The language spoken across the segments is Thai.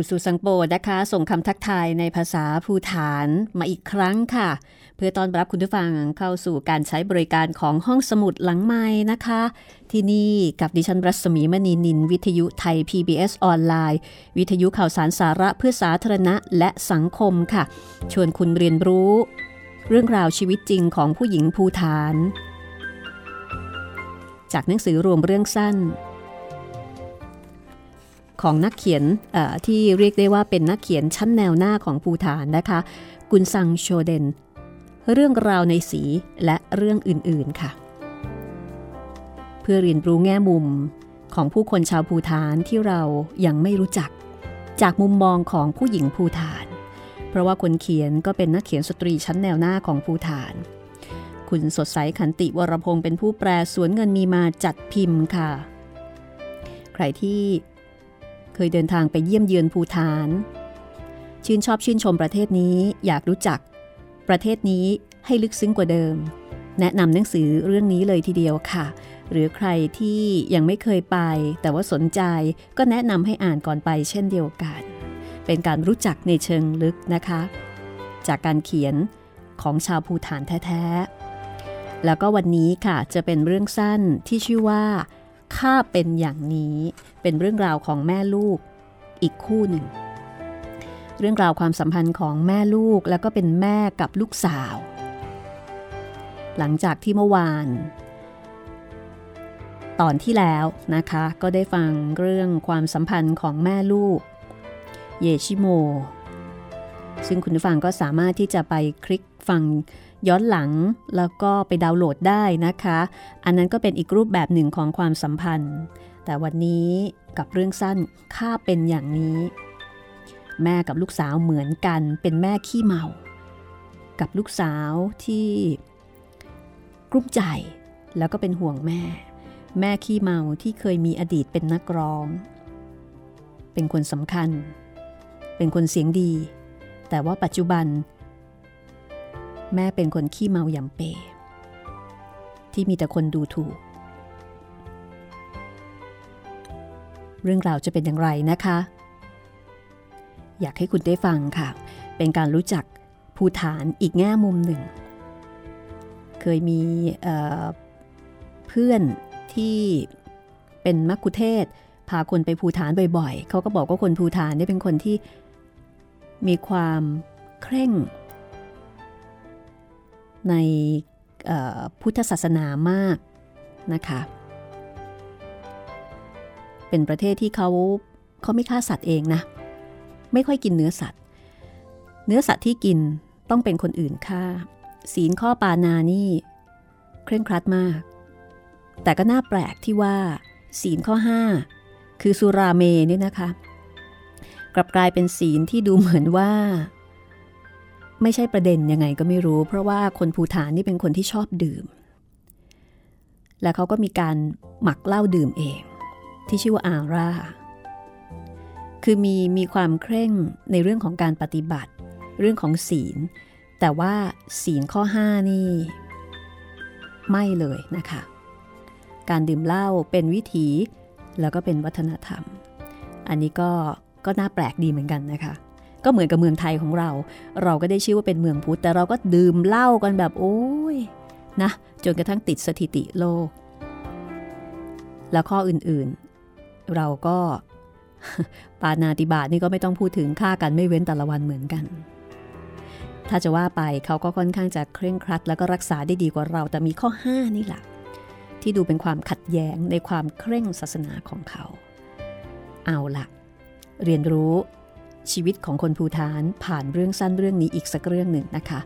กุสุสังโปนะคะ ส่งคำทักทายในภาษาภูฐานมาอีกครั้งค่ะ เพื่อต้อนรับคุณผู้ฟังเข้าสู่การใช้บริการของห้องสมุดหลังไม้นะคะ ที่นี่กับดิฉันรัศมีมณีนิน วิทยุไทย PBS ออนไลน์ วิทยุข่าวสารสาระเพื่อสาธารณะและสังคมค่ะ ชวนคุณเรียนรู้ เรื่องราวชีวิตจริงของผู้หญิงภูฐาน จากหนังสือรวมเรื่องสั้น ของนักเขียนที่เรียกได้ว่าเป็นนักเขียนชั้นแนวหน้าของภูฐานนะคะ กุนซังโชเดน เรื่องราวในสีและเรื่องอื่นๆค่ะ เพื่อเรียนรู้แง่มุมของผู้คนชาวภูฐานที่เรายังไม่รู้จัก จากมุมมองของผู้หญิงภูฐาน เพราะว่าคนเขียนก็เป็นนักเขียนสตรีชั้นแนวหน้าของภูฐาน คุณสดใสขันติวรพงศ์เป็นผู้แปลสวนเงินมีมาจัดพิมพ์ค่ะ ใครที่ ยเดินทางไปเยี่ยมเยือนภูฐาน ชื่นชอบชื่นชมประเทศนี้อยากรู้จัก ประเทศนี้ให้ลึกซึ้งกว่าเดิม แนะนำหนังสือเรื่องนี้เลยทีเดียวค่ะ หรือใครที่ยังไม่เคยไป แต่ว่าสนใจก็แนะนำให้อ่านก่อนไปเช่นเดียวกัน เป็นการรู้จักในเชิงลึกนะคะ จากการเขียนของชาวภูฐานแท้ๆแล้วก็วันนี้ค่ะจะเป็นเรื่องสั้นที่ชื่อว่า ข้าเป็นอย่างนี้ เป็นเรื่องราวของแม่ลูกอีกคู่หนึ่ง เรื่องราวความสัมพันธ์ของแม่ลูกแล้วก็เป็นแม่กับลูกสาว หลังจากที่เมื่อวาน ตอนที่แล้วนะคะ ก็ได้ฟังเรื่องความสัมพันธ์ของแม่ลูก เยชิโมซึ่งคุณผู้ฟังก็สามารถที่จะไปคลิกฟัง ย้อนหลังแล้วก็ไปดาวน์โหลดได้นะคะ อันนั้นก็เป็นอีกรูปแบบหนึ่งของความสัมพันธ์ แต่วันนี้กับเรื่องสั้นข้าเป็นอย่างนี้ แม่กับลูกสาวเหมือนกันเป็นแม่ขี้เมา กับลูกสาวที่กลุ้มใจแล้วก็เป็นห่วงแม่ แม่ขี้เมาที่เคยมีอดีตเป็นนักร้อง เป็นคนสำคัญ เป็นคนเสียงดี แต่ว่าปัจจุบัน แม่เป็นคนขี้เมายำเป ที่มีแต่คนดูถูก เรื่องราวจะเป็นอย่างไรนะคะ อยากให้คุณได้ฟังค่ะ เป็นการรู้จักภูฐานอีกแง่มุมหนึ่ง เคยมีเเพื่อนที่เป็นมักคุเทศพาคนไปภูฐานบ่อยๆ เขาก็บอกว่าคนภูฐานนี่เป็นคนที่มีความเคร่ง ในพุทธศาสนามากนะคะ เป็นประเทศที่เขาเขาไม่ฆ่าสัตว์เองนะ ไม่ค่อยกินเนื้อสัตว์ เนื้อสัตว์ที่กินต้องเป็นคนอื่นฆ่า ศีลข้อปานานี่ เคร่งครัดมาก แต่ก็น่าแปลกที่ว่า ศีลข้อ 5 คือสุราเมเนี่ยนะคะ กลับกลายเป็นศีลที่ดูเหมือนว่า ไม่ใช่ประเด็นยังไงก็ไม่รู้ เพราะว่าคนภูฐานนี่เป็นคนที่ชอบดื่ม และเขาก็มีการหมักเหล้าดื่มเอง ที่ชื่อว่าอาร่า คือมีมีความเคร่งในเรื่องของการปฏิบัติ เรื่องของศีล แต่ว่าศีลข้อ 5 นี่ ไม่เลยนะคะ การดื่มเหล้าเป็นวิถีแล้วก็เป็นวัฒนธรรม อันนี้ก็ก็น่าแปลกดีเหมือนกันนะคะ ก็เหมือนกับเมืองไทยของเรา เราก็ได้ชื่อว่าเป็นเมืองพุทธแต่เราก็ดื่มเหล้ากันแบบโอ้ยนะจนกระทั่งติดสถิติโลก แล้วข้ออื่นๆ เราก็ปานาติบาตนี่ก็ไม่ต้องพูดถึงฆ่ากันไม่เว้นแต่ละวันเหมือนกัน ถ้าจะว่าไปเขาก็ค่อนข้างจะเคร่งครัด แล้วก็รักษาได้ดีกว่าเรา แต่มีข้อ 5 นี่แหละที่ดูเป็นความขัดแย้งในความเคร่งศาสนาของเขา เอาละเรียนรู้ ชีวิตของคนภูฐานผ่านเรื่องสั้นเรื่องนี้อีกสักเรื่องหนึ่งนะคะ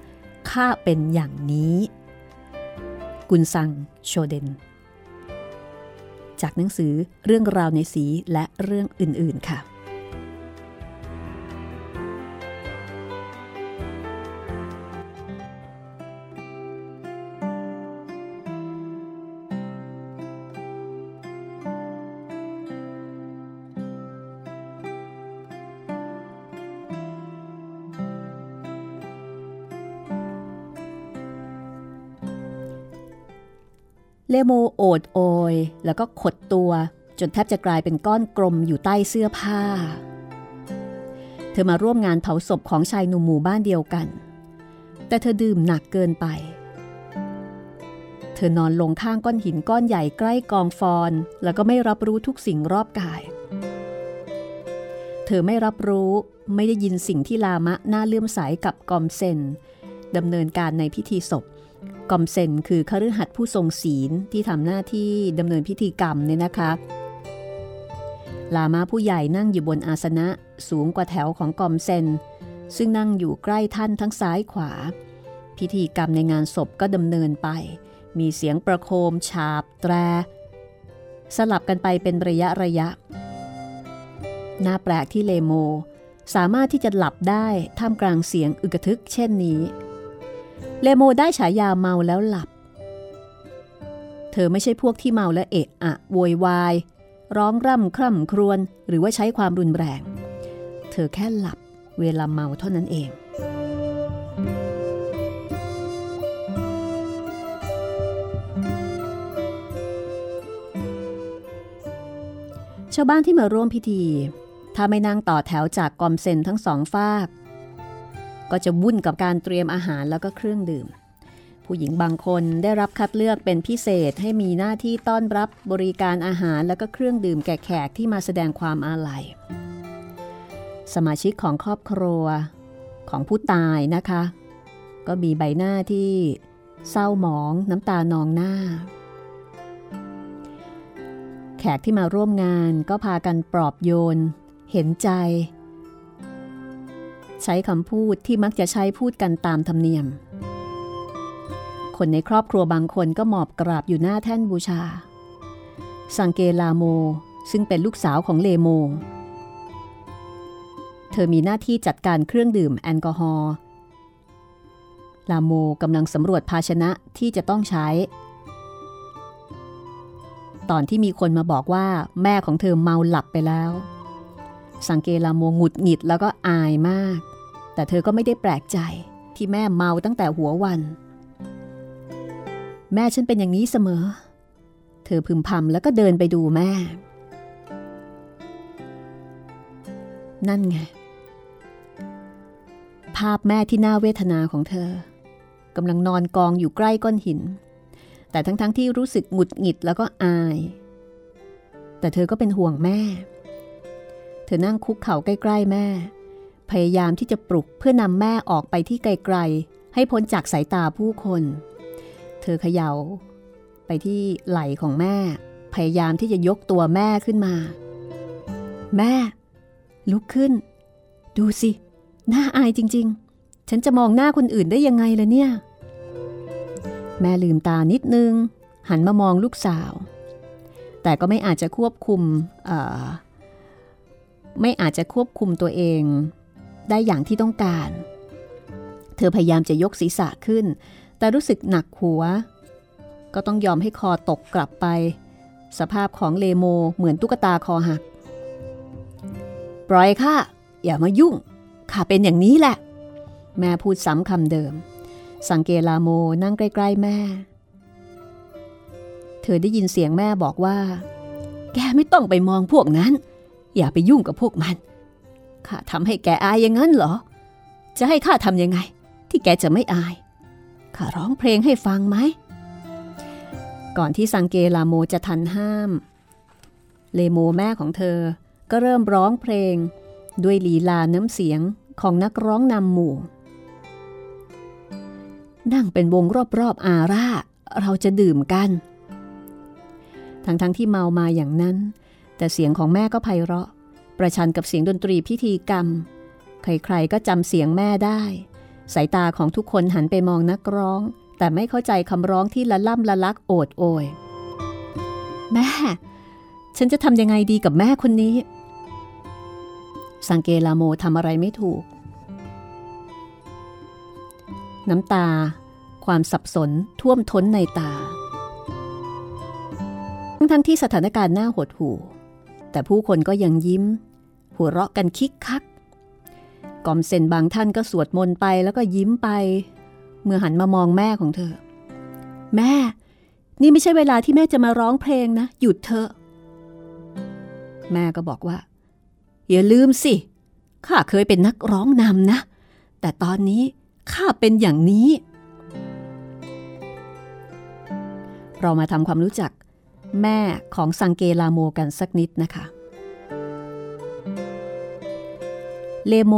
ข้าเป็นอย่างนี้ กุนซัง โชเดน จากหนังสือเรื่องราวในสีและเรื่องอื่น ๆ ค่ะ เลโมโอดโอย แล้วก็ขดตัว จนแทบจะกลายเป็นก้อนกลมอยู่ใต้เสื้อผ้า เธอมาร่วมงานเผาศพของชายหนุ่มหมู่บ้านเดียวกัน แต่เธอดื่มหนักเกินไป เธอนอนลงข้างก้อนหินก้อนใหญ่ใกล้กองฟอน แล้วก็ไม่รับรู้ทุกสิ่งรอบกาย เธอไม่รับรู้ไม่ได้ยินสิ่งที่ลามะน่าเลื่อมใสกับกอมเซนดำเนินการในพิธีศพ กอมเซนคือคฤหัสถ์ผู้ทรงศีลที่ทำหน้าที่ดำเนินพิธีกรรมเนี่ยนะคะลามาผู้ใหญ่นั่งอยู่บนอาสนะสูงกว่าแถวของกอมเซน ซึ่งนั่งอยู่ใกล้ท่านทั้งซ้ายขวา พิธีกรรมในงานศพก็ดำเนินไป มีเสียงประโคม ฉาบ แตร สลับกันไปเป็นระยะระยะน่าแปลกที่เลโม สามารถที่จะหลับได้ท่ามกลางเสียงอึกทึกเช่นนี้ เลโมได้ฉายาเมาแล้วหลับ เธอไม่ใช่พวกที่เมาและเอะอะโวยวาย ร้องร่ำคร่ำครวญหรือว่าใช้ความรุนแรง เธอแค่หลับเวลาเมาเท่านั้นเองชาวบ้านที่มาร่วมพิธี ถ้าไม่นั่งต่อแถวจากกอมเซนทั้งสองฝาก ก็จะวุ่นกับการเตรียมอาหารแล้วก็เครื่องดื่ม ผู้หญิงบางคนได้รับคัดเลือกเป็นพิเศษให้มีหน้าที่ต้อนรับบริการอาหารแล้วก็เครื่องดื่มแก่แขกที่มาแสดงความอาลัย สมาชิกของครอบครัวของผู้ตายนะคะ ก็มีใบหน้าที่เศร้าหมองน้ำตานองหน้า แขกที่มาร่วมงานก็พากันปลอบโยน เห็นใจ ใช้คำพูดที่มักจะใช้พูดกันตามธรรมเนียม คนในครอบครัวบางคนก็หมอบกราบอยู่หน้าแท่นบูชา สังเกลาโม ซึ่งเป็นลูกสาวของเลโม เธอมีหน้าที่จัดการเครื่องดื่มแอลกอฮอล์ลาโมกำลังสำรวจภาชนะที่จะต้องใช้ ตอนที่มีคนมาบอกว่าแม่ของเธอเมาหลับไปแล้ว สังเกลาโมหงุดหงิดแล้วก็อายมาก แต่เธอก็ไม่ได้แปลกใจที่แม่เมาตั้งแต่หัววัน แม่ฉันเป็นอย่างนี้เสมอ เธอพึมพำแล้วก็เดินไปดูแม่ นั่นไง ภาพแม่ที่น่าเวทนาของเธอกำลังนอนกองอยู่ใกล้ก้อนหิน แต่ทั้งๆทที่รู้สึกหงุดหงิดแล้วก็อาย แต่เธอก็เป็นห่วงแม่ เธอนั่งคุกเข่าใกล้ ๆ แม่ พยายามที่จะปลุกเพื่อนำแม่ออกไปที่ไกลๆ ให้พ้นจากสายตาผู้คน เธอเขยา่า ไปที่ไหล่ของแม่ พยายามที่จะยกตัวแม่ขึ้นมา แม่ ลุกขึ้น ดูสิ น่าอายจริง ๆ ฉันจะมองหน้าคนอื่นได้ยังไงล่ะเนี่ย แม่ลืมตานิดนึง หันมามองลูกสาว แต่ก็ไม่อาจจะควบคุมไม่อาจจะควบคุมตัวเอง ได้อย่างที่ต้องการ เธอพยายามจะยกศีรษะขึ้น แต่รู้สึกหนักหัว ก็ต้องยอมให้คอตกกลับไป สภาพของเลโมเหมือนตุ๊กตาคอหัก ปล่อยค่ะอย่ามายุ่งข้าเป็นอย่างนี้แหละ แม่พูดซ้ำคำเดิม สังเกลาโมนั่งใกล้ ๆ แม่ เธอได้ยินเสียงแม่บอกว่า แกไม่ต้องไปมองพวกนั้น อย่าไปยุ่งกับพวกมัน ข้าทำให้แกอายอย่างนั้นเหรอ จะให้ข้าทำยังไง ที่แกจะไม่อาย ข้าร้องเพลงให้ฟังไหม ก่อนที่สังเกลาโมจะทันห้าม เลโมแม่ของเธอ ก็เริ่มร้องเพลง ด้วยลีลาน้ำเสียงของนักร้องนำหมู่ นั่งเป็นวงรอบๆอาร่า เราจะดื่มกัน ทั้งๆทที่เมามาอย่างนั้น แต่เสียงของแม่ก็ไพเราะ ประชันกับเสียงดนตรีพิธีกรรม ใครๆก็จำเสียงแม่ได้ สายตาของทุกคนหันไปมองนักร้อง แต่ไม่เข้าใจคำร้องที่ละล่ำละลักโอดโอย แม่ ฉันจะทำยังไงดีกับแม่คนนี้ สังเกลาโมทำอะไรไม่ถูก น้ำตา ความสับสนท่วมท้นในตา ทั้งที่สถานการณ์น่าหดหู่ แต่ผู้คนก็ยังยิ้ม หัวเราะกันคิกคักกอมเซนบางท่านก็สวดมนต์ไปแล้วก็ยิ้มไป เมื่อหันมามองแม่ของเธอ แม่ นี่ไม่ใช่เวลาที่แม่จะมาร้องเพลงนะ หยุดเถอะ แม่ก็บอกว่า อย่าลืมสิ ข้าเคยเป็นนักร้องนำนะ แต่ตอนนี้ข้าเป็นอย่างนี้ เรามาทำความรู้จัก แม่ของสังเกลาโมกันสักนิดนะคะ เลโม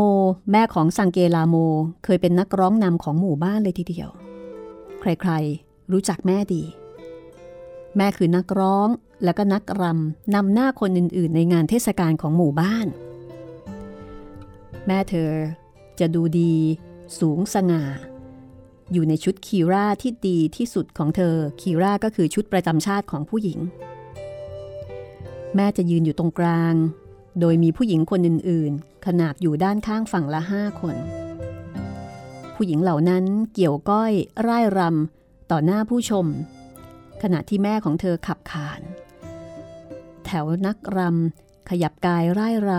แม่ของสังเกลาโมเคยเป็นนักร้องนำของหมู่บ้านเลยทีเดียว ใครๆ รู้จักแม่ดี แม่คือนักร้องแล้วก็นักรำนำหน้าคนอื่นๆ ในงานเทศกาลของหมู่บ้าน แม่เธอจะดูดี สูงสง่า อยู่ในชุดคีร่าที่ดีที่สุดของเธอ คีร่าก็คือชุดประจำชาติของผู้หญิง แม่จะยืนอยู่ตรงกลาง โดยมีผู้หญิงคนอื่นๆ ขนาบอยู่ด้านข้างฝั่งละห้าคน ผู้หญิงเหล่านั้นเกี่ยวก้อยร่ายรำต่อหน้าผู้ชม ขณะที่แม่ของเธอขับขาน แถวนักรำขยับกายร่ายร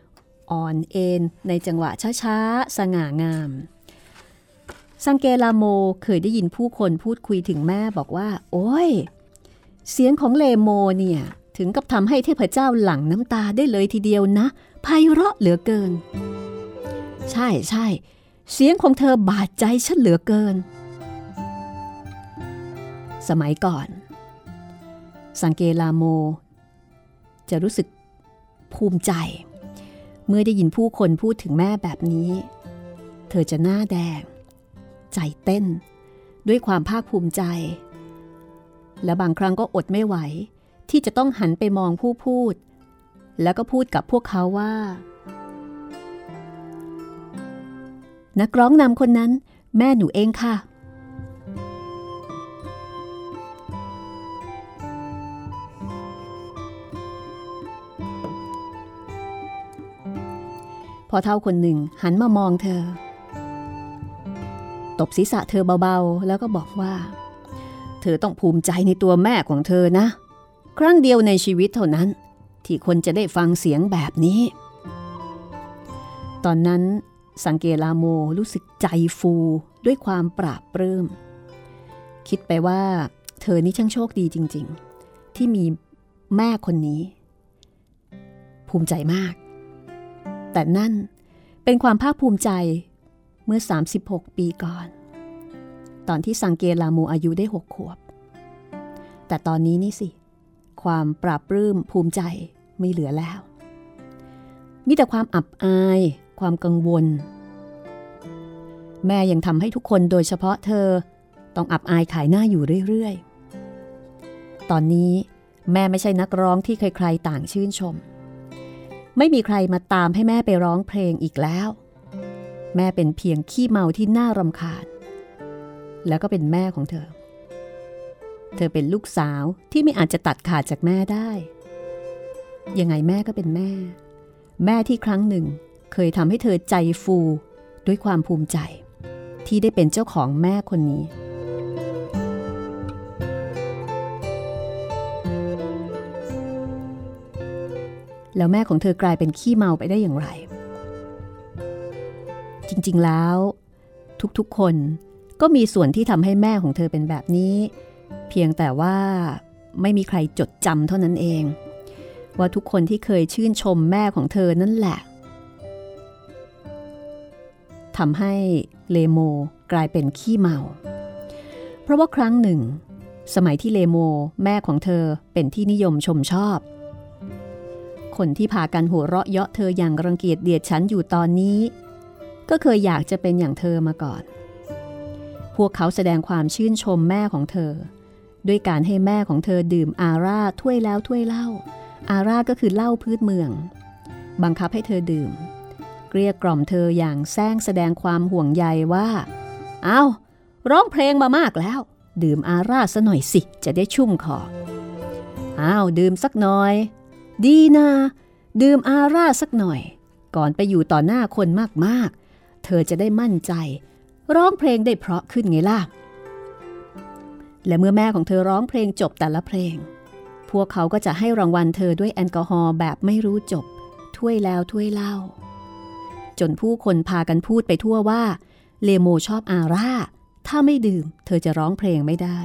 ำอ่อนเอ็นในจังหวะช้าๆ สง่างาม สังเกลาโมเคยได้ยินผู้คนพูดคุยถึงแม่บอกว่า โอ้ย เสียงของเลโมเนี่ย ถึงกับทำให้เทพเจ้าหลั่งน้ำตาได้เลยทีเดียวนะไพเราะเหลือเกิน ใช่ใช่เสียงของเธอบาดใจฉันเหลือเกิน สมัยก่อน สังเกลาโม จะรู้สึกภูมิใจ เมื่อได้ยินผู้คนพูดถึงแม่แบบนี้ เธอจะหน้าแดง ใจเต้น ด้วยความภาคภูมิใจ และบางครั้งก็อดไม่ไหว ที่จะต้องหันไปมองผู้พูด แล้วก็พูดกับพวกเขาว่า นักร้องนำคนนั้น แม่หนูเองค่ะพอเท่าคนหนึ่งหันมามองเธอ ตบศีรษะเธอเบาๆ แล้วก็บอกว่า เธอต้องภูมิใจในตัวแม่ของเธอนะ ครั้งเดียวในชีวิตเท่านั้น ที่คนจะได้ฟังเสียงแบบนี้ ตอนนั้นสังเกลาโมรู้สึกใจฟูด้วยความปราบปลื้ม คิดไปว่า เธอนี่ช่างโชคดีจริง ๆ ที่มีแม่คนนี้ ภูมิใจมาก แต่นั่นเป็นความภาคภูมิใจ เมื่อ 36 ปีก่อน ตอนที่สังเกลาโมอายุได้หกขวบ แต่ตอนนี้นี่สิ ความปราบปลื้มภูมิใจไม่เหลือแล้ว มีแต่ความอับอาย ความกังวล แม่ยังทำให้ทุกคนโดยเฉพาะเธอต้องอับอายขายหน้าอยู่เรื่อยๆ ตอนนี้แม่ไม่ใช่นักร้องที่ใครๆต่างชื่นชม ไม่มีใครมาตามให้แม่ไปร้องเพลงอีกแล้ว แม่เป็นเพียงขี้เมาที่น่ารำคาญ แล้วก็เป็นแม่ของเธอ เธอเป็นลูกสาวที่ไม่อาจจะตัดขาดจากแม่ได้ ยังไงแม่ก็เป็นแม่ แม่ที่ครั้งหนึ่งเคยทำให้เธอใจฟูด้วยความภูมิใจ ที่ได้เป็นเจ้าของแม่คนนี้ แล้วแม่ของเธอกลายเป็นขี้เมาไปได้อย่างไร จริงๆแล้ว ทุกๆคนก็มีส่วนที่ทำให้แม่ของเธอเป็นแบบนี้ เพียงแต่ว่าไม่มีใครจดจำเท่านั้นเอง ว่าทุกคนที่เคยชื่นชมแม่ของเธอนั่นแหละทำให้เลโมกลายเป็นขี้เมา เพราะว่าครั้งหนึ่ง สมัยที่เลโมแม่ของเธอเป็นที่นิยมชมชอบ คนที่พากันหัวเราะเยาะเธออย่างรังเกียจเดียดฉันอยู่ตอนนี้ ก็เคยอยากจะเป็นอย่างเธอมาก่อน พวกเขาแสดงความชื่นชมแม่ของเธอ ด้วยการให้แม่ของเธอดื่มอาร่าถ้วยแล้วถ้วยเล่า อาร่าก็คือเหล้าพื้นเมือง บังคับให้เธอดื่ม เกลี้ยกล่อมเธออย่างแซงแสดงความห่วงใยว่า เอาร้องเพลงมามากแล้ว ดื่มอาร่าซะหน่อยสิ จะได้ชุ่มคอ อ้าว ดื่มสักหน่อย ดีนะดื่มอาร่าสักหน่อย ก่อนไปอยู่ต่อหน้าคนมากๆ เธอจะได้มั่นใจ ร้องเพลงได้เพราะขึ้นไงล่ะ และเมื่อแม่ของเธอร้องเพลงจบแต่ละเพลง พวกเขาก็จะให้รางวัลเธอด้วยแอลกอฮอล์แบบไม่รู้จบ ถ้วยแล้วถ้วยเล่า จนผู้คนพากันพูดไปทั่วว่า เลโมชอบอาร่า ถ้าไม่ดื่ม เธอจะร้องเพลงไม่ได้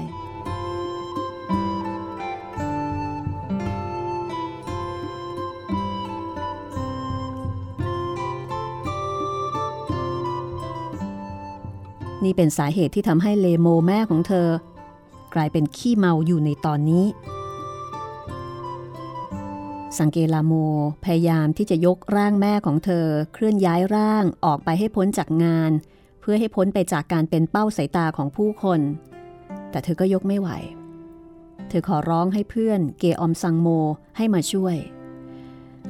นี่เป็นสาเหตุที่ทำให้เลโมแม่ของเธอ กลายเป็นขี้เมาอยู่ในตอนนี้ สังเกลาโมพยายามที่จะยกร่างแม่ของเธอ เคลื่อนย้ายร่างออกไปให้พ้นจากงาน เพื่อให้พ้นไปจากการเป็นเป้าสายตาของผู้คน แต่เธอก็ยกไม่ไหว เธอขอร้องให้เพื่อนเกออมซังโมให้มาช่วย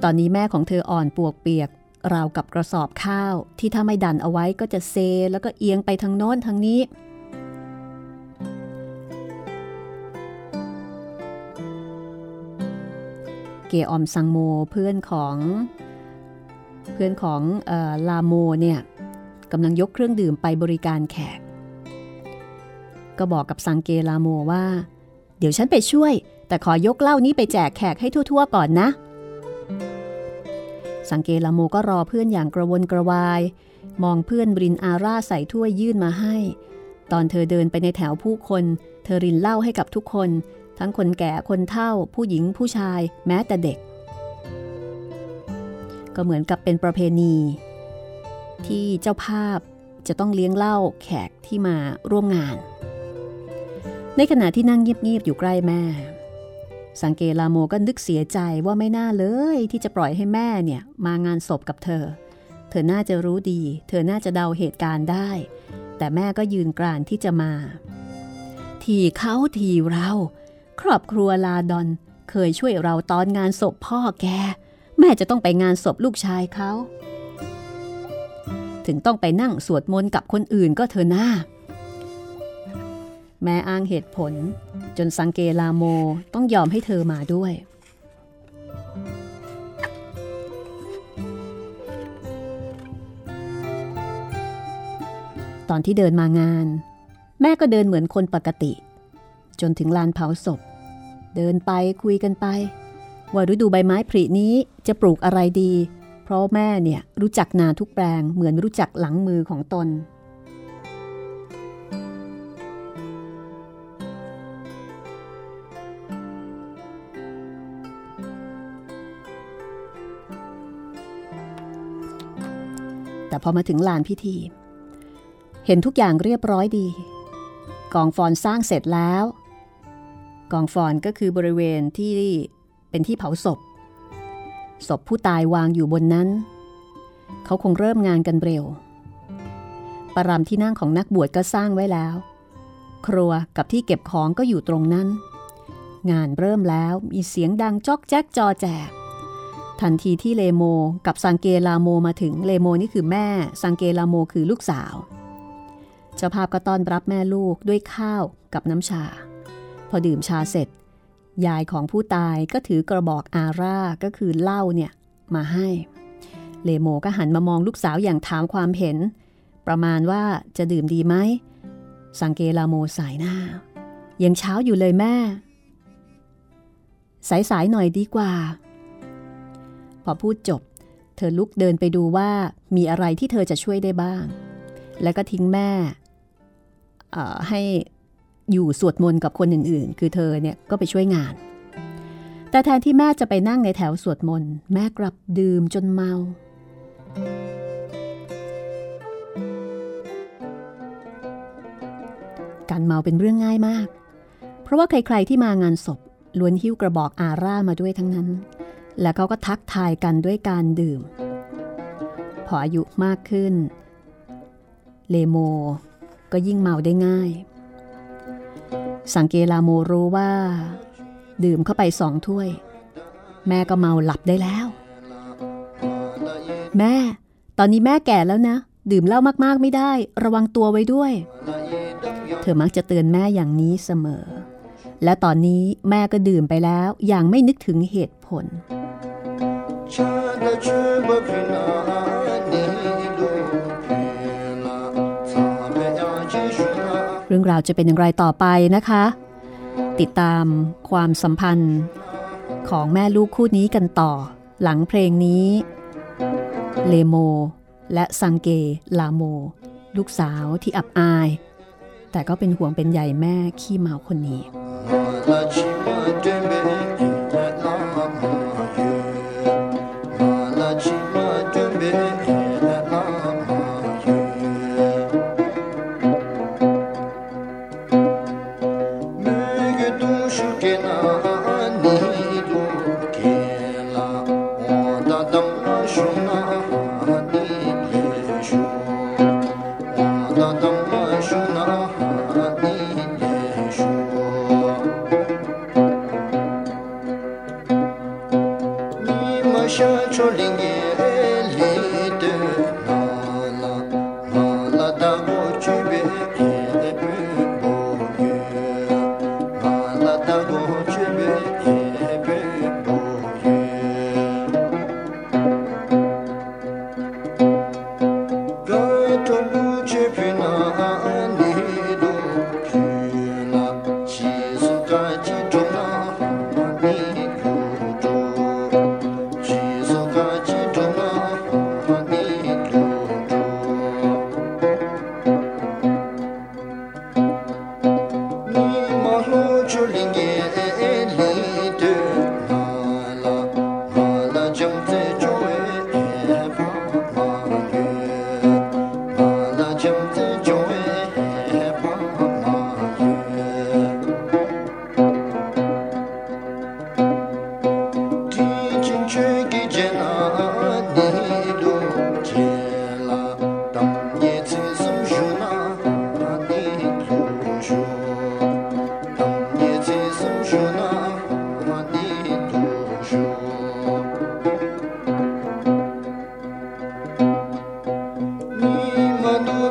ตอนนี้แม่ของเธออ่อนปวกเปียก ราวกับกระสอบข้าวที่ถ้าไม่ดันเอาไว้ก็จะเซแล้วก็เอียงไปทางโน้นทางนี้ เกออมซังโมเพื่อนของเพื่อนของออลาโมเนี่ยกำลังยกเครื่องดื่มไปบริการแขก ก็บอกกับสังเกลาโมว่า เดี๋ยวฉันไปช่วย แต่ขอยกเหล้านี้ไปแจกแขกให้ทั่ว ๆ ก่อนนะ สังเกลาโมก็รอเพื่อนอย่างกระวนกระวาย มองเพื่อนรินอาร่าใส่ถ้วยยื่นมาให้ ตอนเธอเดินไปในแถวผู้คน เธอรินเหล้าให้กับทุกคน ทั้งคนแก่คนเฒ่า ผู้หญิงผู้ชาย แม้แต่เด็ก ก็เหมือนกับเป็นประเพณี ที่เจ้าภาพจะต้องเลี้ยงเหล้าแขกที่มาร่วมงาน ในขณะที่นั่งเงียบๆอยู่ใกล้แม่ สังเกลาโมก็นึกเสียใจว่าไม่น่าเลยที่จะปล่อยให้แม่เนี่ยมางานศพกับเธอ เธอน่าจะรู้ดี เธอน่าจะเดาเหตุการณ์ได้ แต่แม่ก็ยืนกรานที่จะมา ทีเขาทีเรา ครอบครัวลาดอนเคยช่วยเราตอนงานศพพ่อแก แม่จะต้องไปงานศพลูกชายเขา ถึงต้องไปนั่งสวดมนต์กับคนอื่นก็เธอหน้า แม่อ้างเหตุผล จนสังเกลาโมต้องยอมให้เธอมาด้วย ตอนที่เดินมางาน แม่ก็เดินเหมือนคนปกติ จนถึงลานเผาศพ เดินไปคุยกันไป ว่าฤดูใบไม้ผลินี้จะปลูกอะไรดี เพราะแม่เนี่ยรู้จักนาทุกแปลงเหมือนรู้จักหลังมือของตน แต่พอมาถึงลานพิธี เห็นทุกอย่างเรียบร้อยดี กองฟอนสร้างเสร็จแล้ว กองฟอนก็คือบริเวณที่เป็นที่เผาศพ ศพผู้ตายวางอยู่บนนั้น เขาคงเริ่มงานกันเร็ว ปรามที่นั่งของนักบวชก็สร้างไว้แล้ว ครัวกับที่เก็บของก็อยู่ตรงนั้น งานเริ่มแล้วมีเสียงดังจอกแจ๊กจอแจก ทันทีที่เลโมกับสังเกลาโมมาถึงเลโมนี่คือแม่ สังเกลาโมคือลูกสาว เจ้าภาพก็ต้อนรับแม่ลูกด้วยข้าวกับน้ำชา พอดื่มชาเสร็จ ยายของผู้ตายก็ถือกระบอกอาร่าก็คือเหล้าเนี่ยมาให้ เลโมก็หันมามองลูกสาวอย่างถามความเห็น ประมาณว่าจะดื่มดีไหมสังเกลาโมสายหน้า ยังเช้าอยู่เลยแม่ สายสายหน่อยดีกว่า พอพูดจบ เธอลุกเดินไปดูว่ามีอะไรที่เธอจะช่วยได้บ้าง แล้วก็ทิ้งแม่ให้อยู่สวดมนต์กับคนอื่นๆ คือเธอเนี่ยก็ไปช่วยงาน แต่แทนที่แม่จะไปนั่งในแถวสวดมนต์แม่กลับดื่มจนเมา การเมาเป็นเรื่องง่ายมาก เพราะว่าใครๆที่มางานศพล้วนหิ้วกระบอกอาร่ามาด้วยทั้งนั้น แล้วเขาก็ทักทายกันด้วยการดื่ม พออายุมากขึ้น เลโม ก็ยิ่งเมาได้ง่าย สังเกลาโมรู้ว่า ดื่มเข้าไปสองถ้วย แม่ก็เมาหลับได้แล้ว แม่ ตอนนี้แม่แก่แล้วนะ ดื่มเหล้ามากๆไม่ได้ ระวังตัวไว้ด้วย เธอมักจะเตือนแม่อย่างนี้เสมอและตอนนี้แม่ก็ดื่มไปแล้วอย่างไม่นึกถึงเหตุผล เรื่องราวจะเป็นอย่างไรต่อไปนะคะ ติดตามความสัมพันธ์ของแม่ลูกคู่นี้กันต่อ หลังเพลงนี้ เลโม และซังเกลาโม ลูกสาวที่อับอาย แต่ก็เป็นห่วงเป็นใหญ่แม่ขี้เมาคนนี้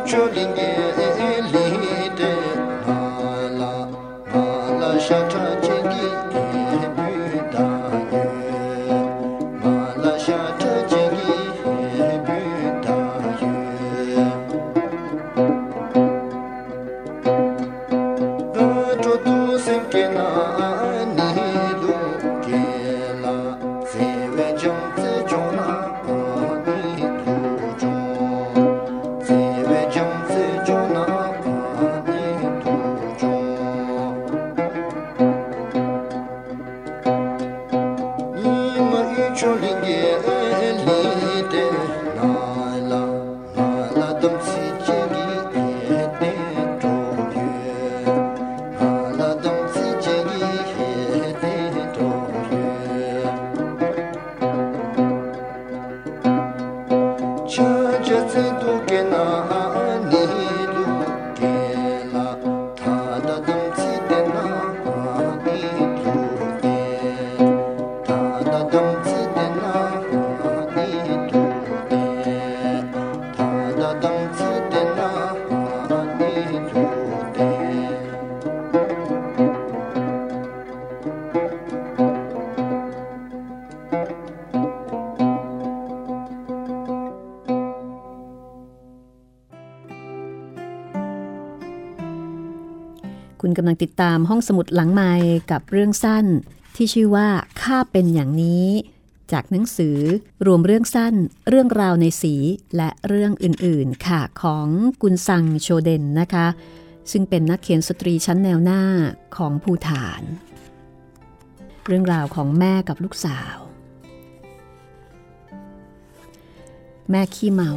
这里面 กำลังติดตามห้องสมุดหลังไม้กับเรื่องสั้น ที่ชื่อว่าข้าเป็นอย่างนี้ จากหนังสือรวมเรื่องสั้น เรื่องราวในสีและเรื่องอื่นๆค่ะของกุนซังโชเดนนะคะ ซึ่งเป็นนักเขียนสตรีชั้นแนวหน้าของภูฐาน เรื่องราวของแม่กับลูกสาว แม่ขี้เมา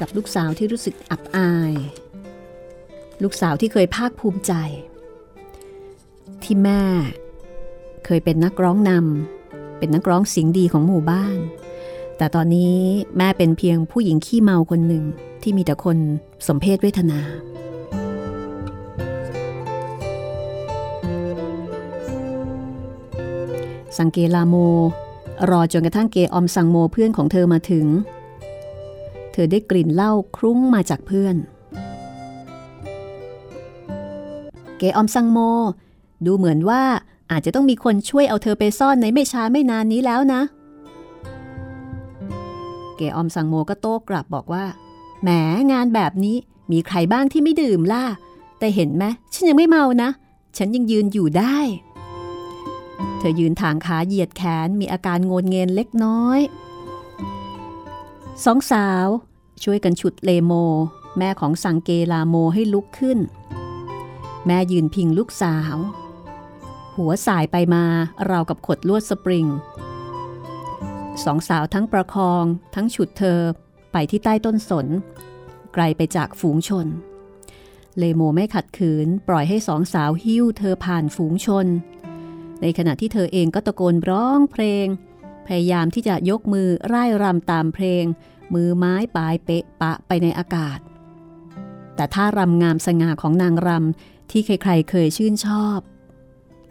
กับลูกสาวที่รู้สึกอับอาย ลูกสาวที่เคยภาคภูมิใจ ที่แม่ เคยเป็นนักร้องนำเป็นนักร้องเสียงดีของหมู่บ้าน แต่ตอนนี้แม่เป็นเพียงผู้หญิงขี้เมาคนหนึ่งที่มีแต่คนสมเพศเวทนาสังเกลาโม รอจนกระทั่งเกออมสังโมเพื่อนของเธอมาถึง เธอได้กลิ่นเหล้าคลุ้งมาจากเพื่อน เกออมสังโม ดูเหมือนว่าอาจจะต้องมีคนช่วยเอาเธอไปซ่อนในไม่ช้าไม่นานนี้แล้วนะ เกออมสังโมก็โต้กลับบอกว่า แหมงานแบบนี้มีใครบ้างที่ไม่ดื่มล่ะ แต่เห็นไหมฉันยังไม่เมานะ ฉันยังยืนอยู่ได้ เธอยืนทางขาเหยียดแขนมีอาการโงนเงินเล็กน้อย สองสาว ช่วยกันฉุดเลโม แม่ของสังเกลาโมให้ลุกขึ้น แม่ยืนพิงลูกสาว หัวสายไปมาราวกับขดลวดสปริง สองสาวทั้งประคอง ทั้งฉุดเธอไปที่ใต้ต้นสน ไกลไปจากฝูงชน เลโมไม่ขัดขืน ปล่อยให้สองสาวหิ้วเธอผ่านฝูงชน ในขณะที่เธอเองก็ตะโกนร้องเพลง พยายามที่จะยกมือร่ายรำตามเพลง มือไม้ปลายเปะปะไปในอากาศ แต่ท่ารำงามสง่าของนางรำ ที่ใครๆเคยชื่นชอบ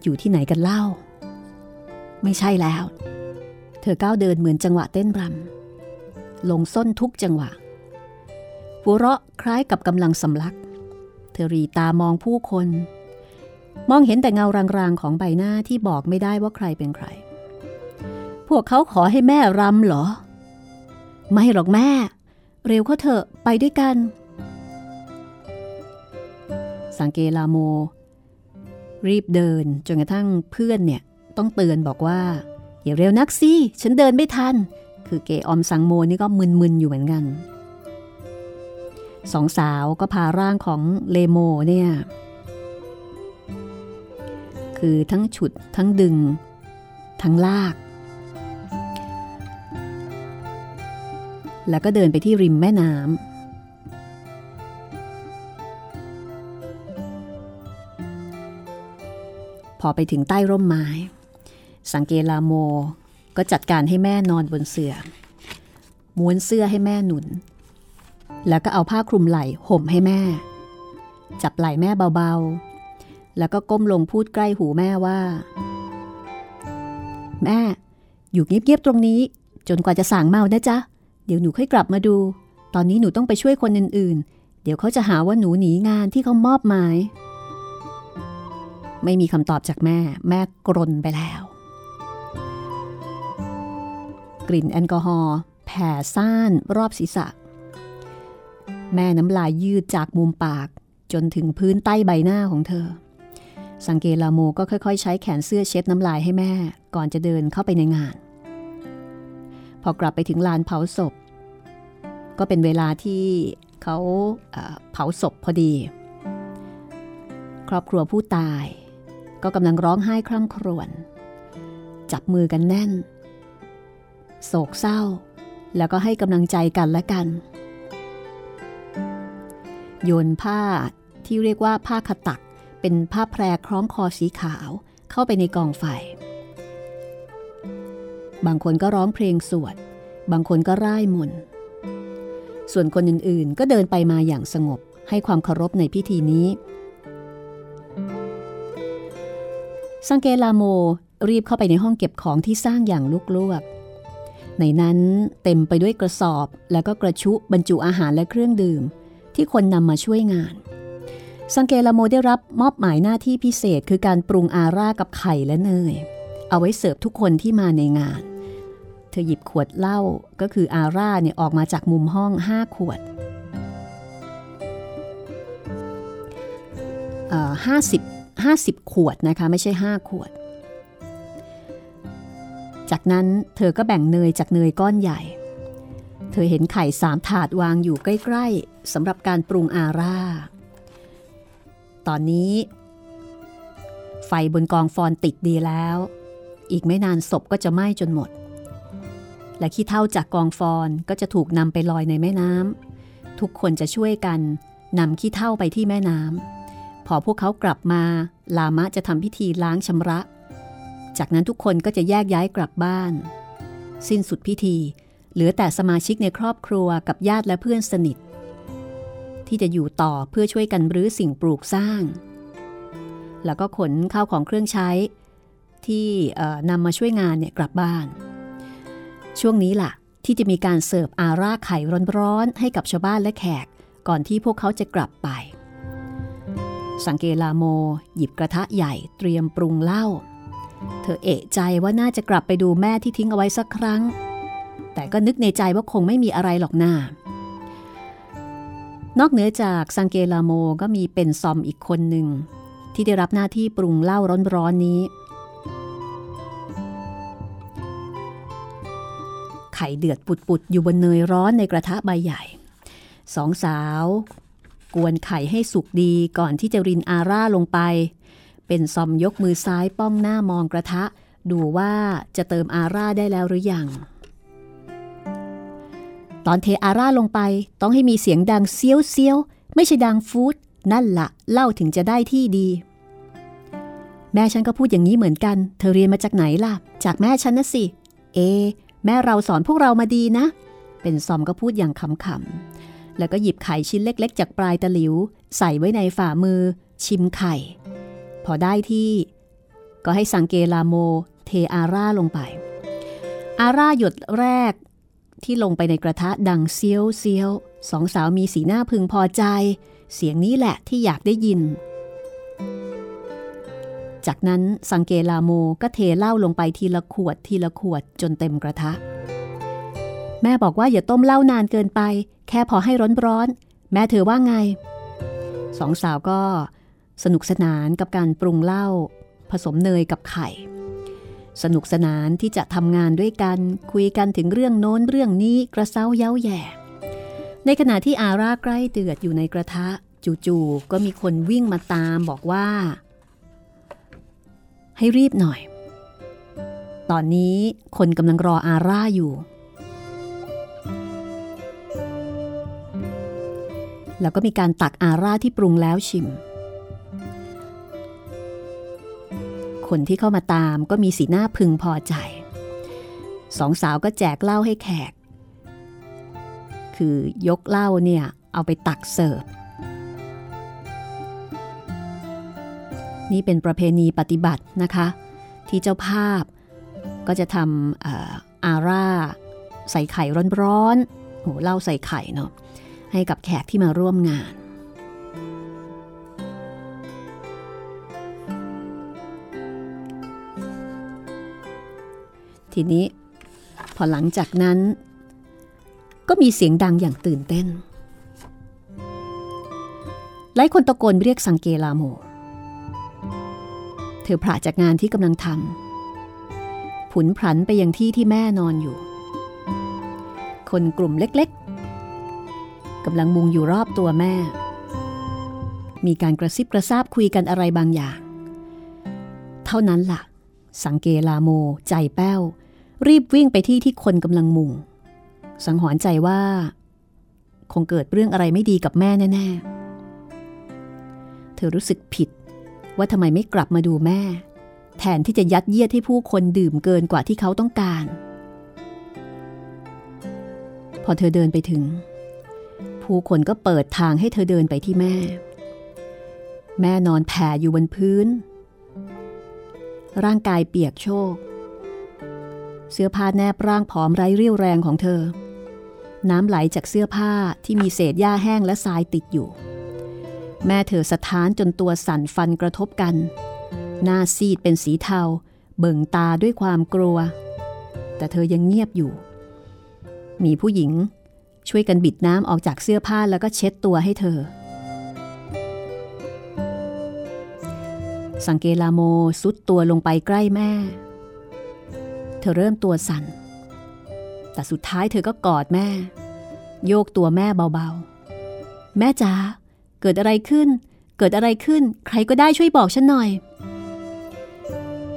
อยู่ที่ไหนกันเล่า ไม่ใช่แล้ว เธอก้าวเดินเหมือนจังหวะเต้นรำลงส้นทุกจังหวะหัวเราะคล้ายกับกำลังสำลัก เธอรีตามองผู้คน มองเห็นแต่เงารางๆของใบหน้าที่บอกไม่ได้ว่าใครเป็นใคร พวกเขาขอให้แม่รำเหรอ ไม่หรอกแม่ เร็วเขาเถอะไปด้วยกัน สังเกลาโม รีบเดินจนกระทั่งเพื่อนเนี่ยต้องเตือนบอกว่า อย่าเร็วนักสิ ฉันเดินไม่ทัน คือเกออมสังโมนี่ก็มึนๆอยู่เหมือนกันสองสาวก็พาร่างของเลโมเนี่ย คือทั้งฉุดทั้งดึง ทั้งลาก แล้วก็เดินไปที่ริมแม่น้ำ พอไปถึงใต้ร่มไม้ สังเกลาโมก็จัดการให้แม่นอนบนเสือ่อม้วนเสื้อให้แม่หนุน แล้วก็เอาผ้าคลุมไหล่ห่มให้แม่ จับไหล่แม่เบาๆ แล้วก็ก้มลงพูดใกล้หูแม่ว่า แม่ อยู่เงียบๆตรงนี้ จนกว่าจะสางเมานะจ๊ะ เดี๋ยวหนูค่อยกลับมาดู ตอนนี้หนูต้องไปช่วยคนอื่นๆ เดี๋ยวเขาจะหาว่าหนูหนีงานที่เขามอบหมาย ไม่มีคำตอบจากแม่ แม่กรนไปแล้ว กลิ่นแอลกอฮอล์แผ่ซ่านรอบศีรษะ แม่น้ำลายยืดจากมุมปากจนถึงพื้นใต้ใบหน้าของเธอ สังเกลาโมก็ค่อยๆ ใช้แขนเสื้อเช็ดน้ำลายให้แม่ก่อนจะเดินเข้าไปในงาน พอกลับไปถึงลานเผาศพ ก็เป็นเวลาที่เขาเผาศพพอดี ครอบครัวผู้ตาย ก็กำลังร้องไห้คร่ำครวญจับมือกันแน่น โศกเศร้า แล้วก็ให้กำลังใจกันและกัน โยนผ้าที่เรียกว่าผ้าขตัก เป็นผ้าแพรคล้องคอสีขาวเข้าไปในกองไฟ บางคนก็ร้องเพลงสวด บางคนก็ร่ายมนต์ส่วนคนอื่นๆ ก็เดินไปมาอย่างสงบให้ความเคารพในพิธีนี้ สังเกลาโมรีบเข้าไปในห้องเก็บของที่สร้างอย่างลุกลวก ในนั้นเต็มไปด้วยกระสอบแล้วก็กระชุบรรจุอาหารและเครื่องดื่ม ที่คนนำมาช่วยงาน สังเกลาโมได้รับมอบหมายหน้าที่พิเศษคือการปรุงอาร่ากับไข่และเนย เอาไว้เสิร์ฟทุกคนที่มาในงาน เธอหยิบขวดเหล้าก็คืออาร่าเนี่ยออกมาจากมุมห้องห้าขวดห้าสิบ ห้าสิบขวดนะคะ ไม่ใช่ห้าขวด จากนั้นเธอก็แบ่งเนยจากเนยก้อนใหญ่ เธอเห็นไข่สามถาดวางอยู่ใกล้ๆสำหรับการปรุงอาร่า ตอนนี้ ไฟบนกองฟอนติดดีแล้ว อีกไม่นานศพก็จะไหม้จนหมด และขี้เท่าจากกองฟอนก็จะถูกนำไปลอยในแม่น้ำทุกคนจะช่วยกันนำขี้เท่าไปที่แม่น้ำ พอพวกเขากลับมา ลามะจะทำพิธีล้างชำระ จากนั้นทุกคนก็จะแยกย้ายกลับบ้าน สิ้นสุดพิธี เหลือแต่สมาชิกในครอบครัวกับญาติและเพื่อนสนิท ที่จะอยู่ต่อเพื่อช่วยกันรื้อสิ่งปลูกสร้าง แล้วก็ขนข้าวของเครื่องใช้ ที่นำมาช่วยงานเนี่ยกลับบ้าน ช่วงนี้ล่ะ ที่จะมีการเสิร์ฟอาราไข่ร้อนๆให้กับชาวบ้านและแขกก่อนที่พวกเขาจะกลับไป สังเกลาโม หยิบกระทะใหญ่เตรียมปรุงเหล้า เธอเอะใจว่าน่าจะกลับไปดูแม่ที่ทิ้งเอาไว้สักครั้ง แต่ก็นึกในใจว่าคงไม่มีอะไรหรอกหน้านอกเหนือจากสังเกลาโมก็มีเป็นซอมอีกคนหนึ่ง ที่ได้รับหน้าที่ปรุงเหล้าร้อนๆนี้ ไข่เดือดปุดๆอยู่บนเนยร้อนในกระทะใบใหญ่สองสาว กวนไข่ให้สุกดีก่อนที่จะรินอาร่าลงไป เป็นซอมยกมือซ้ายป้องหน้ามองกระทะ ดูว่าจะเติมอาร่าได้แล้วหรือยัง ตอนเทอาร่าลงไปต้องให้มีเสียงดังเซียวเซียวไม่ใช่ดังฟูดนั่นละเล่าถึงจะได้ที่ดี แม่ฉันก็พูดอย่างนี้เหมือนกัน เธอเรียนมาจากไหนล่ะ จากแม่ฉันนะสิ เอ แม่เราสอนพวกเรามาดีนะ เป็นซอมก็พูดอย่างขำๆ แล้วก็หยิบไข่ชิ้นเล็กๆ จากปลายตะหลิว ใส่ไว้ในฝ่ามือ ชิมไข่ พอได้ที่ ก็ให้สังเกลาโม เทอาร่าลงไป อาร่าหยดแรก ที่ลงไปในกระทะดังเซียวเซียวสองสาวมีสีหน้าพึงพอใจ เสียงนี้แหละที่อยากได้ยิน จากนั้นสังเกลาโมก็เทเหล้าลงไปทีละขวดทีละขวดจนเต็มกระทะ แม่บอกว่าอย่าต้มเหล้านานเกินไป แค่พอให้ร้อนๆ แม่เธอว่าไง สองสาวก็สนุกสนานกับการปรุงเหล้าผสมเนยกับไข่ สนุกสนานที่จะทำงานด้วยกัน คุยกันถึงเรื่องโน้นเรื่องนี้กระเซ้าเย้าแย่ ในขณะที่อาร่าใกล้เดือดอยู่ในกระทะ จู่ๆก็มีคนวิ่งมาตามบอกว่า ให้รีบหน่อย ตอนนี้คนกำลังรออาร่าอยู่ แล้วก็มีการตักอาร่าที่ปรุงแล้วชิม คนที่เข้ามาตามก็มีสีหน้าพึงพอใจ สองสาวก็แจกเหล้าให้แขก คือยกเหล้าเนี่ยเอาไปตักเสิร์ฟ นี่เป็นประเพณีปฏิบัตินะคะ ที่เจ้าภาพก็จะทำอาร่าใส่ไข่ร้อนๆโหเหล้าใส่ไข่เนาะ ให้กับแขกที่มาร่วมงาน ทีนี้พอหลังจากนั้น ก็มีเสียงดังอย่างตื่นเต้น หลายคนตะโกนเรียกสังเกลาโม เธอพระจากงานที่กำลังทำผุนผันไปยังที่ที่แม่นอนอยู่ คนกลุ่มเล็ก กำลังมุงอยู่รอบตัวแม่ มีการกระซิบกระซาบคุยกันอะไรบางอย่าง เท่านั้นละ่ะ สังเกลาโม ใจแป้ว รีบวิ่งไปที่ที่คนกำลังมุง สังหรณ์ใจว่า คงเกิดเรื่องอะไรไม่ดีกับแม่แน่ๆ เธอรู้สึกผิดว่าทำไมไม่กลับมาดูแม่ แทนที่จะยัดเยียดให้ผู้คนดื่มเกินกว่าที่เขาต้องการ พอเธอเดินไปถึง ผู้คนก็เปิดทางให้เธอเดินไปที่แม่ แม่นอนแผ่อยู่บนพื้น ร่างกายเปียกโชก เสื้อผ้าแนบร่างผอมไร้เรี่ยวแรงของเธอ น้ำไหลจากเสื้อผ้าที่มีเศษหญ้าแห้งและทรายติดอยู่ แม่เธอสะท้านจนตัวสั่นฟันกระทบกัน หน้าซีดเป็นสีเทา เบิ่งตาด้วยความกลัว แต่เธอยังเงียบอยู่ มีผู้หญิง ช่วยกันบิดน้ำออกจากเสื้อผ้าแล้วก็เช็ดตัวให้เธอ สังเกลาโมซุดตัวลงไปใกล้แม่ เธอเริ่มตัวสั่น แต่สุดท้ายเธอก็กอดแม่ โยกตัวแม่เบาๆ แม่จ๋าเกิดอะไรขึ้น เกิดอะไรขึ้น ใครก็ได้ช่วยบอกฉันหน่อย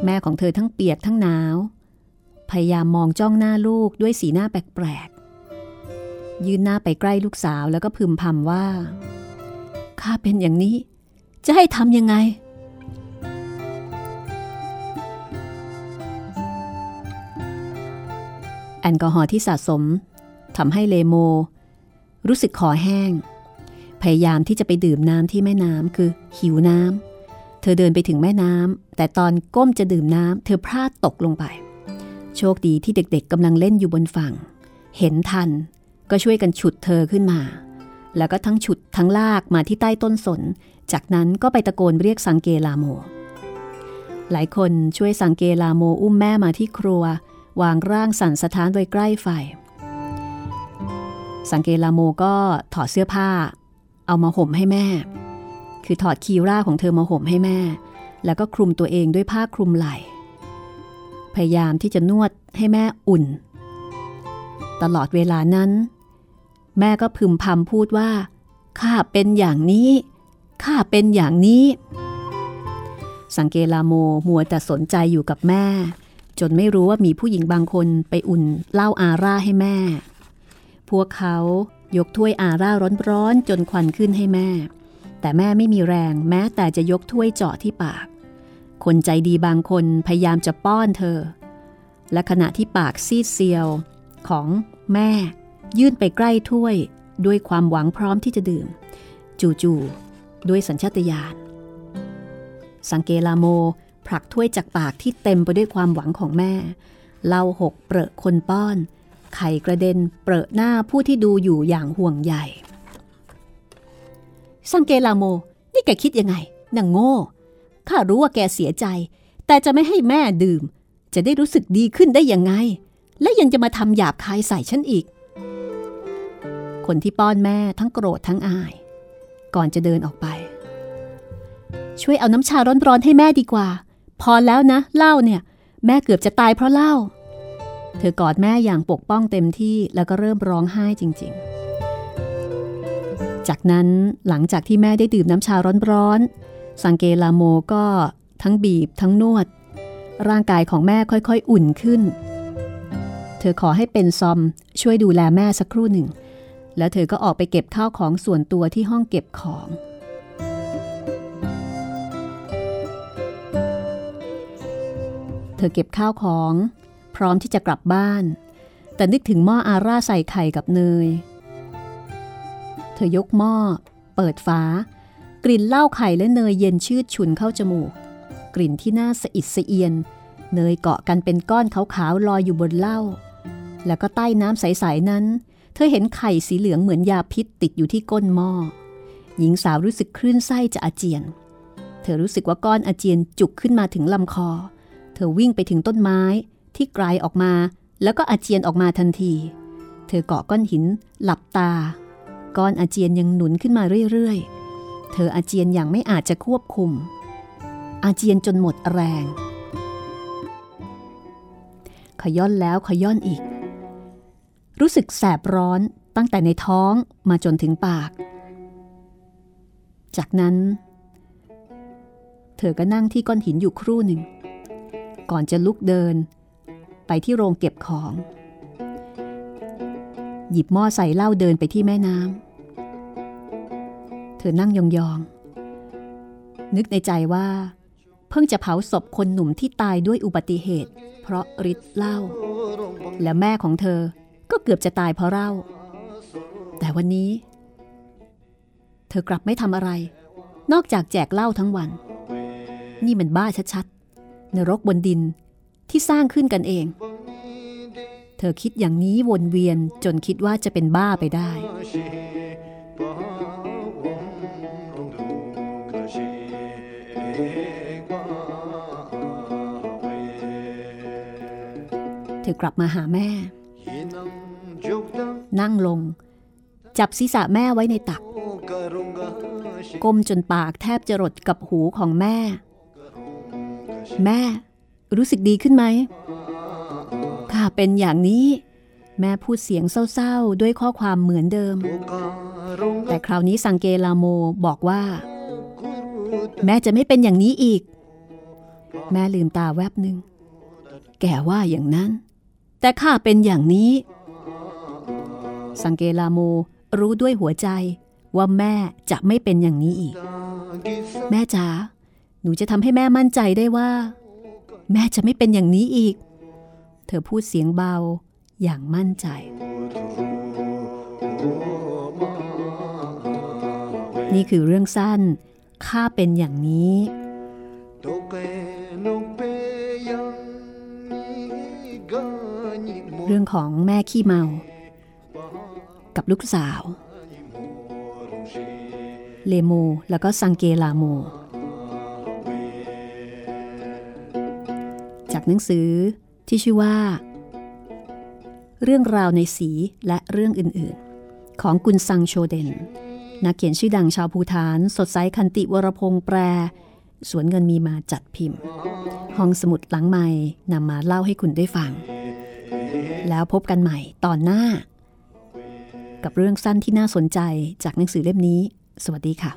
แม่ของเธอทั้งเปียกทั้งหนาว พยายามมองจ้องหน้าลูกด้วยสีหน้าแปลกๆ ยืนหน้าไปใกล้ลูกสาวแล้วก็พึมพำว่า ข้าเป็นอย่างนี้ จะให้ทำยังไง แอลกอฮอล์ที่สะสมทำให้เลโม รู้สึกคอแห้ง พยายามที่จะไปดื่มน้ำที่แม่น้ำคือหิวน้ำ เธอเดินไปถึงแม่น้ำ แต่ตอนก้มจะดื่มน้ำ เธอพลาดตกลงไป โชคดีที่เด็กๆกำลังเล่นอยู่บนฝั่ง เห็นทัน ก็ช่วยกันฉุดเธอขึ้นมา แล้วก็ทั้งฉุดทั้งลากมาที่ใต้ต้นสน จากนั้นก็ไปตะโกนเรียกสังเกลาโม หลายคนช่วยสังเกลาโมอุ้มแม่มาที่ครัว วางร่างสั่นสะท้านไว้ใกล้ไฟ สังเกลาโมก็ถอดเสื้อผ้า เอามาห่มให้แม่ คือถอดคีร่าของเธอมาห่มให้แม่ แล้วก็คลุมตัวเองด้วยผ้าคลุมไหล่ พยายามที่จะนวดให้แม่อุ่น ตลอดเวลานั้น แม่ก็พึมพำพูดว่า ข้าเป็นอย่างนี้ ข้าเป็นอย่างนี้ สังเกลาโมมัวแต่สนใจอยู่กับแม่ จนไม่รู้ว่ามีผู้หญิงบางคนไปอุ่นเหล้าอาร่าให้แม่ พวกเขายกถ้วยอาร่าร้อนๆจนควันขึ้นให้แม่ แต่แม่ไม่มีแรงแม้แต่จะยกถ้วยเจาะที่ปาก คนใจดีบางคนพยายามจะป้อนเธอ และขณะที่ปากซีดเซียวของแม่ ยื่นไปใกล้ถ้วยด้วยความหวังพร้อมที่จะดื่ม จู่ๆด้วยสัญชาตญาณสังเกลาโมผลักถ้วยจากปากที่เต็มไปด้วยความหวังของแม่เล่าหกเปรอะคนป้อน ไข่กระเด็นเปรอะหน้าผู้ที่ดูอยู่อย่างห่วงใหญ่สังเกลาโม นี่แกคิดยังไงนางโง่ข้ารู้ว่าแกเสียใจ แต่จะไม่ให้แม่ดื่ม จะได้รู้สึกดีขึ้นได้ยังไง และยังจะมาทำหยาบคายใส่ฉันอีก คนที่ป้อนแม่ทั้งโกรธทั้งอาย ก่อนจะเดินออกไป ช่วยเอาน้ำชาร้อนๆให้แม่ดีกว่า พอแล้วนะเล่าเนี่ย แม่เกือบจะตายเพราะเล่าเธอกอดแม่อย่างปกป้องเต็มที่แล้วก็เริ่มร้องไห้จริง ๆ จากนั้นหลังจากที่แม่ได้ดื่มน้ำชาร้อนๆ สังเกลาโมก็ทั้งบีบทั้งนวด ร่างกายของแม่ค่อยๆ อุ่นขึ้น เธอขอให้เป็นซอมช่วยดูแลแม่สักครู่หนึ่ง แล้วเธอก็ออกไปเก็บข้าวของส่วนตัวที่ห้องเก็บของ เธอเก็บข้าวของ พร้อมที่จะกลับบ้าน แต่นึกถึงหม้ออาร่าใส่ไข่กับเนย เธอยกหม้อ เปิดฝากลิ่นเหล้าไข่และเนยเย็นชืดฉุนเข้าจมูก กลิ่นที่น่าสะอิดสะเอียน เนยเกาะกันเป็นก้อนขาวๆลอยอยู่บนเหล้าแล้วก็ใต้น้ำใสๆนั้น เธอเห็นไข่สีเหลืองเหมือนยาพิษติดอยู่ที่ก้นหม้อ หญิงสาวรู้สึกคลื่นไส้จะอาเจียน เธอรู้สึกว่าก้อนอาเจียนจุกขึ้นมาถึงลำคอ เธอวิ่งไปถึงต้นไม้ที่ไกลออกมา แล้วก็อาเจียนออกมาทันที เธอเกาะก้อนหิน หลับตา ก้อนอาเจียนยังหนุนขึ้นมาเรื่อยๆ เธออาเจียนอย่างไม่อาจจะควบคุม อาเจียนจนหมดแรง ขย้อนแล้วขย้อนอีก รู้สึกแสบร้อนตั้งแต่ในท้องมาจนถึงปาก จากนั้น เธอก็นั่งที่ก้อนหินอยู่ครู่หนึ่ง ก่อนจะลุกเดิน ไปที่โรงเก็บของ หยิบหม้อใส่เหล้าเดินไปที่แม่น้ำ เธอนั่งยองๆ นึกในใจว่า เพิ่งจะเผาศพคนหนุ่มที่ตายด้วยอุบัติเหตุ เพราะฤทธิ์เหล้าและแม่ของเธอ ก็เกือบจะตายเพราะเหล้าแต่วันนี้ เธอกลับไม่ทำอะไร นอกจากแจกเหล้าทั้งวัน นี่มันบ้าชัดๆนรกบนดินที่สร้างขึ้นกันเอง เธอคิดอย่างนี้วนเวียนจนคิดว่าจะเป็นบ้าไปได้ เธอกลับมาหาแม่ นั่งลง จับศีรษะแม่ไว้ในตัก ก้มจนปากแทบจะรดกับหูของแม่ แม่ รู้สึกดีขึ้นไหมข้าเป็นอย่างนี้ แม่พูดเสียงเศร้าๆ ด้วยข้อความเหมือนเดิม แต่คราวนี้สังเกลาโมบอกว่า แม่จะไม่เป็นอย่างนี้อีก แม่ลืมตาแวบหนึ่งแกว่าอย่างนั้น แต่ข้าเป็นอย่างนี้ สังเกลาโมรู้ด้วยหัวใจว่าแม่จะไม่เป็นอย่างนี้อีก แม่จ๋าหนูจะทำให้แม่มั่นใจได้ว่า แม่จะไม่เป็นอย่างนี้อีก เธอพูดเสียงเบาอย่างมั่นใจ นี่คือเรื่องสั้น ข้าเป็นอย่างนี้ เรื่องของแม่ขี้เมา กับลูกสาว เลโม แล้วก็ซังเกลาโม จากหนังสือที่ชื่อว่า เรื่องราวในสีและเรื่องอื่นๆ ของกุนซังโชเดน นักเขียนชื่อดังชาวภูฐาน สดใสคันติวรพงษ์แปรสวนเงินมีมาจัดพิมพ์ ห้องสมุดหลังใหม่นำมาเล่าให้คุณได้ฟัง แล้วพบกันใหม่ตอนหน้า กับเรื่องสั้นที่น่าสนใจจากหนังสือเล่มนี้ สวัสดีค่ะ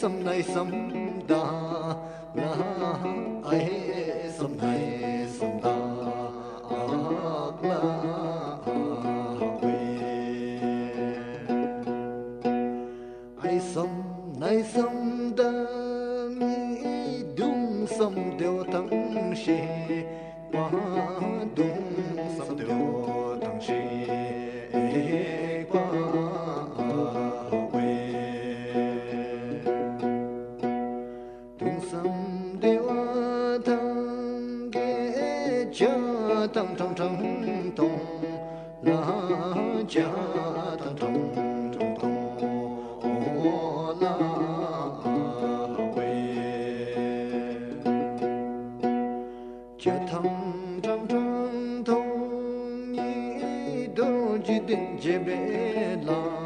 sâm nay sâm đa na ai sâm nay sâm đa, ác la ai sâm nay sâm đa, mi đúng sâm đều thắng shi quá đúng sâm đều thắng shi bedlam.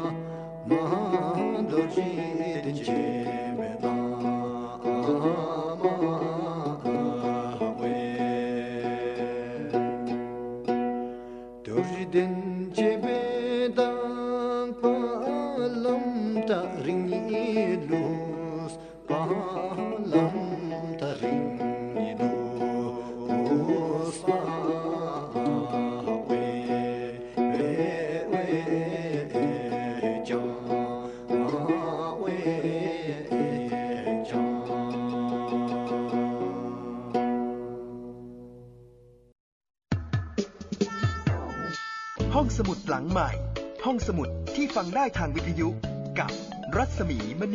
ได้ทางวิทยุกับรัศมีมณีนิน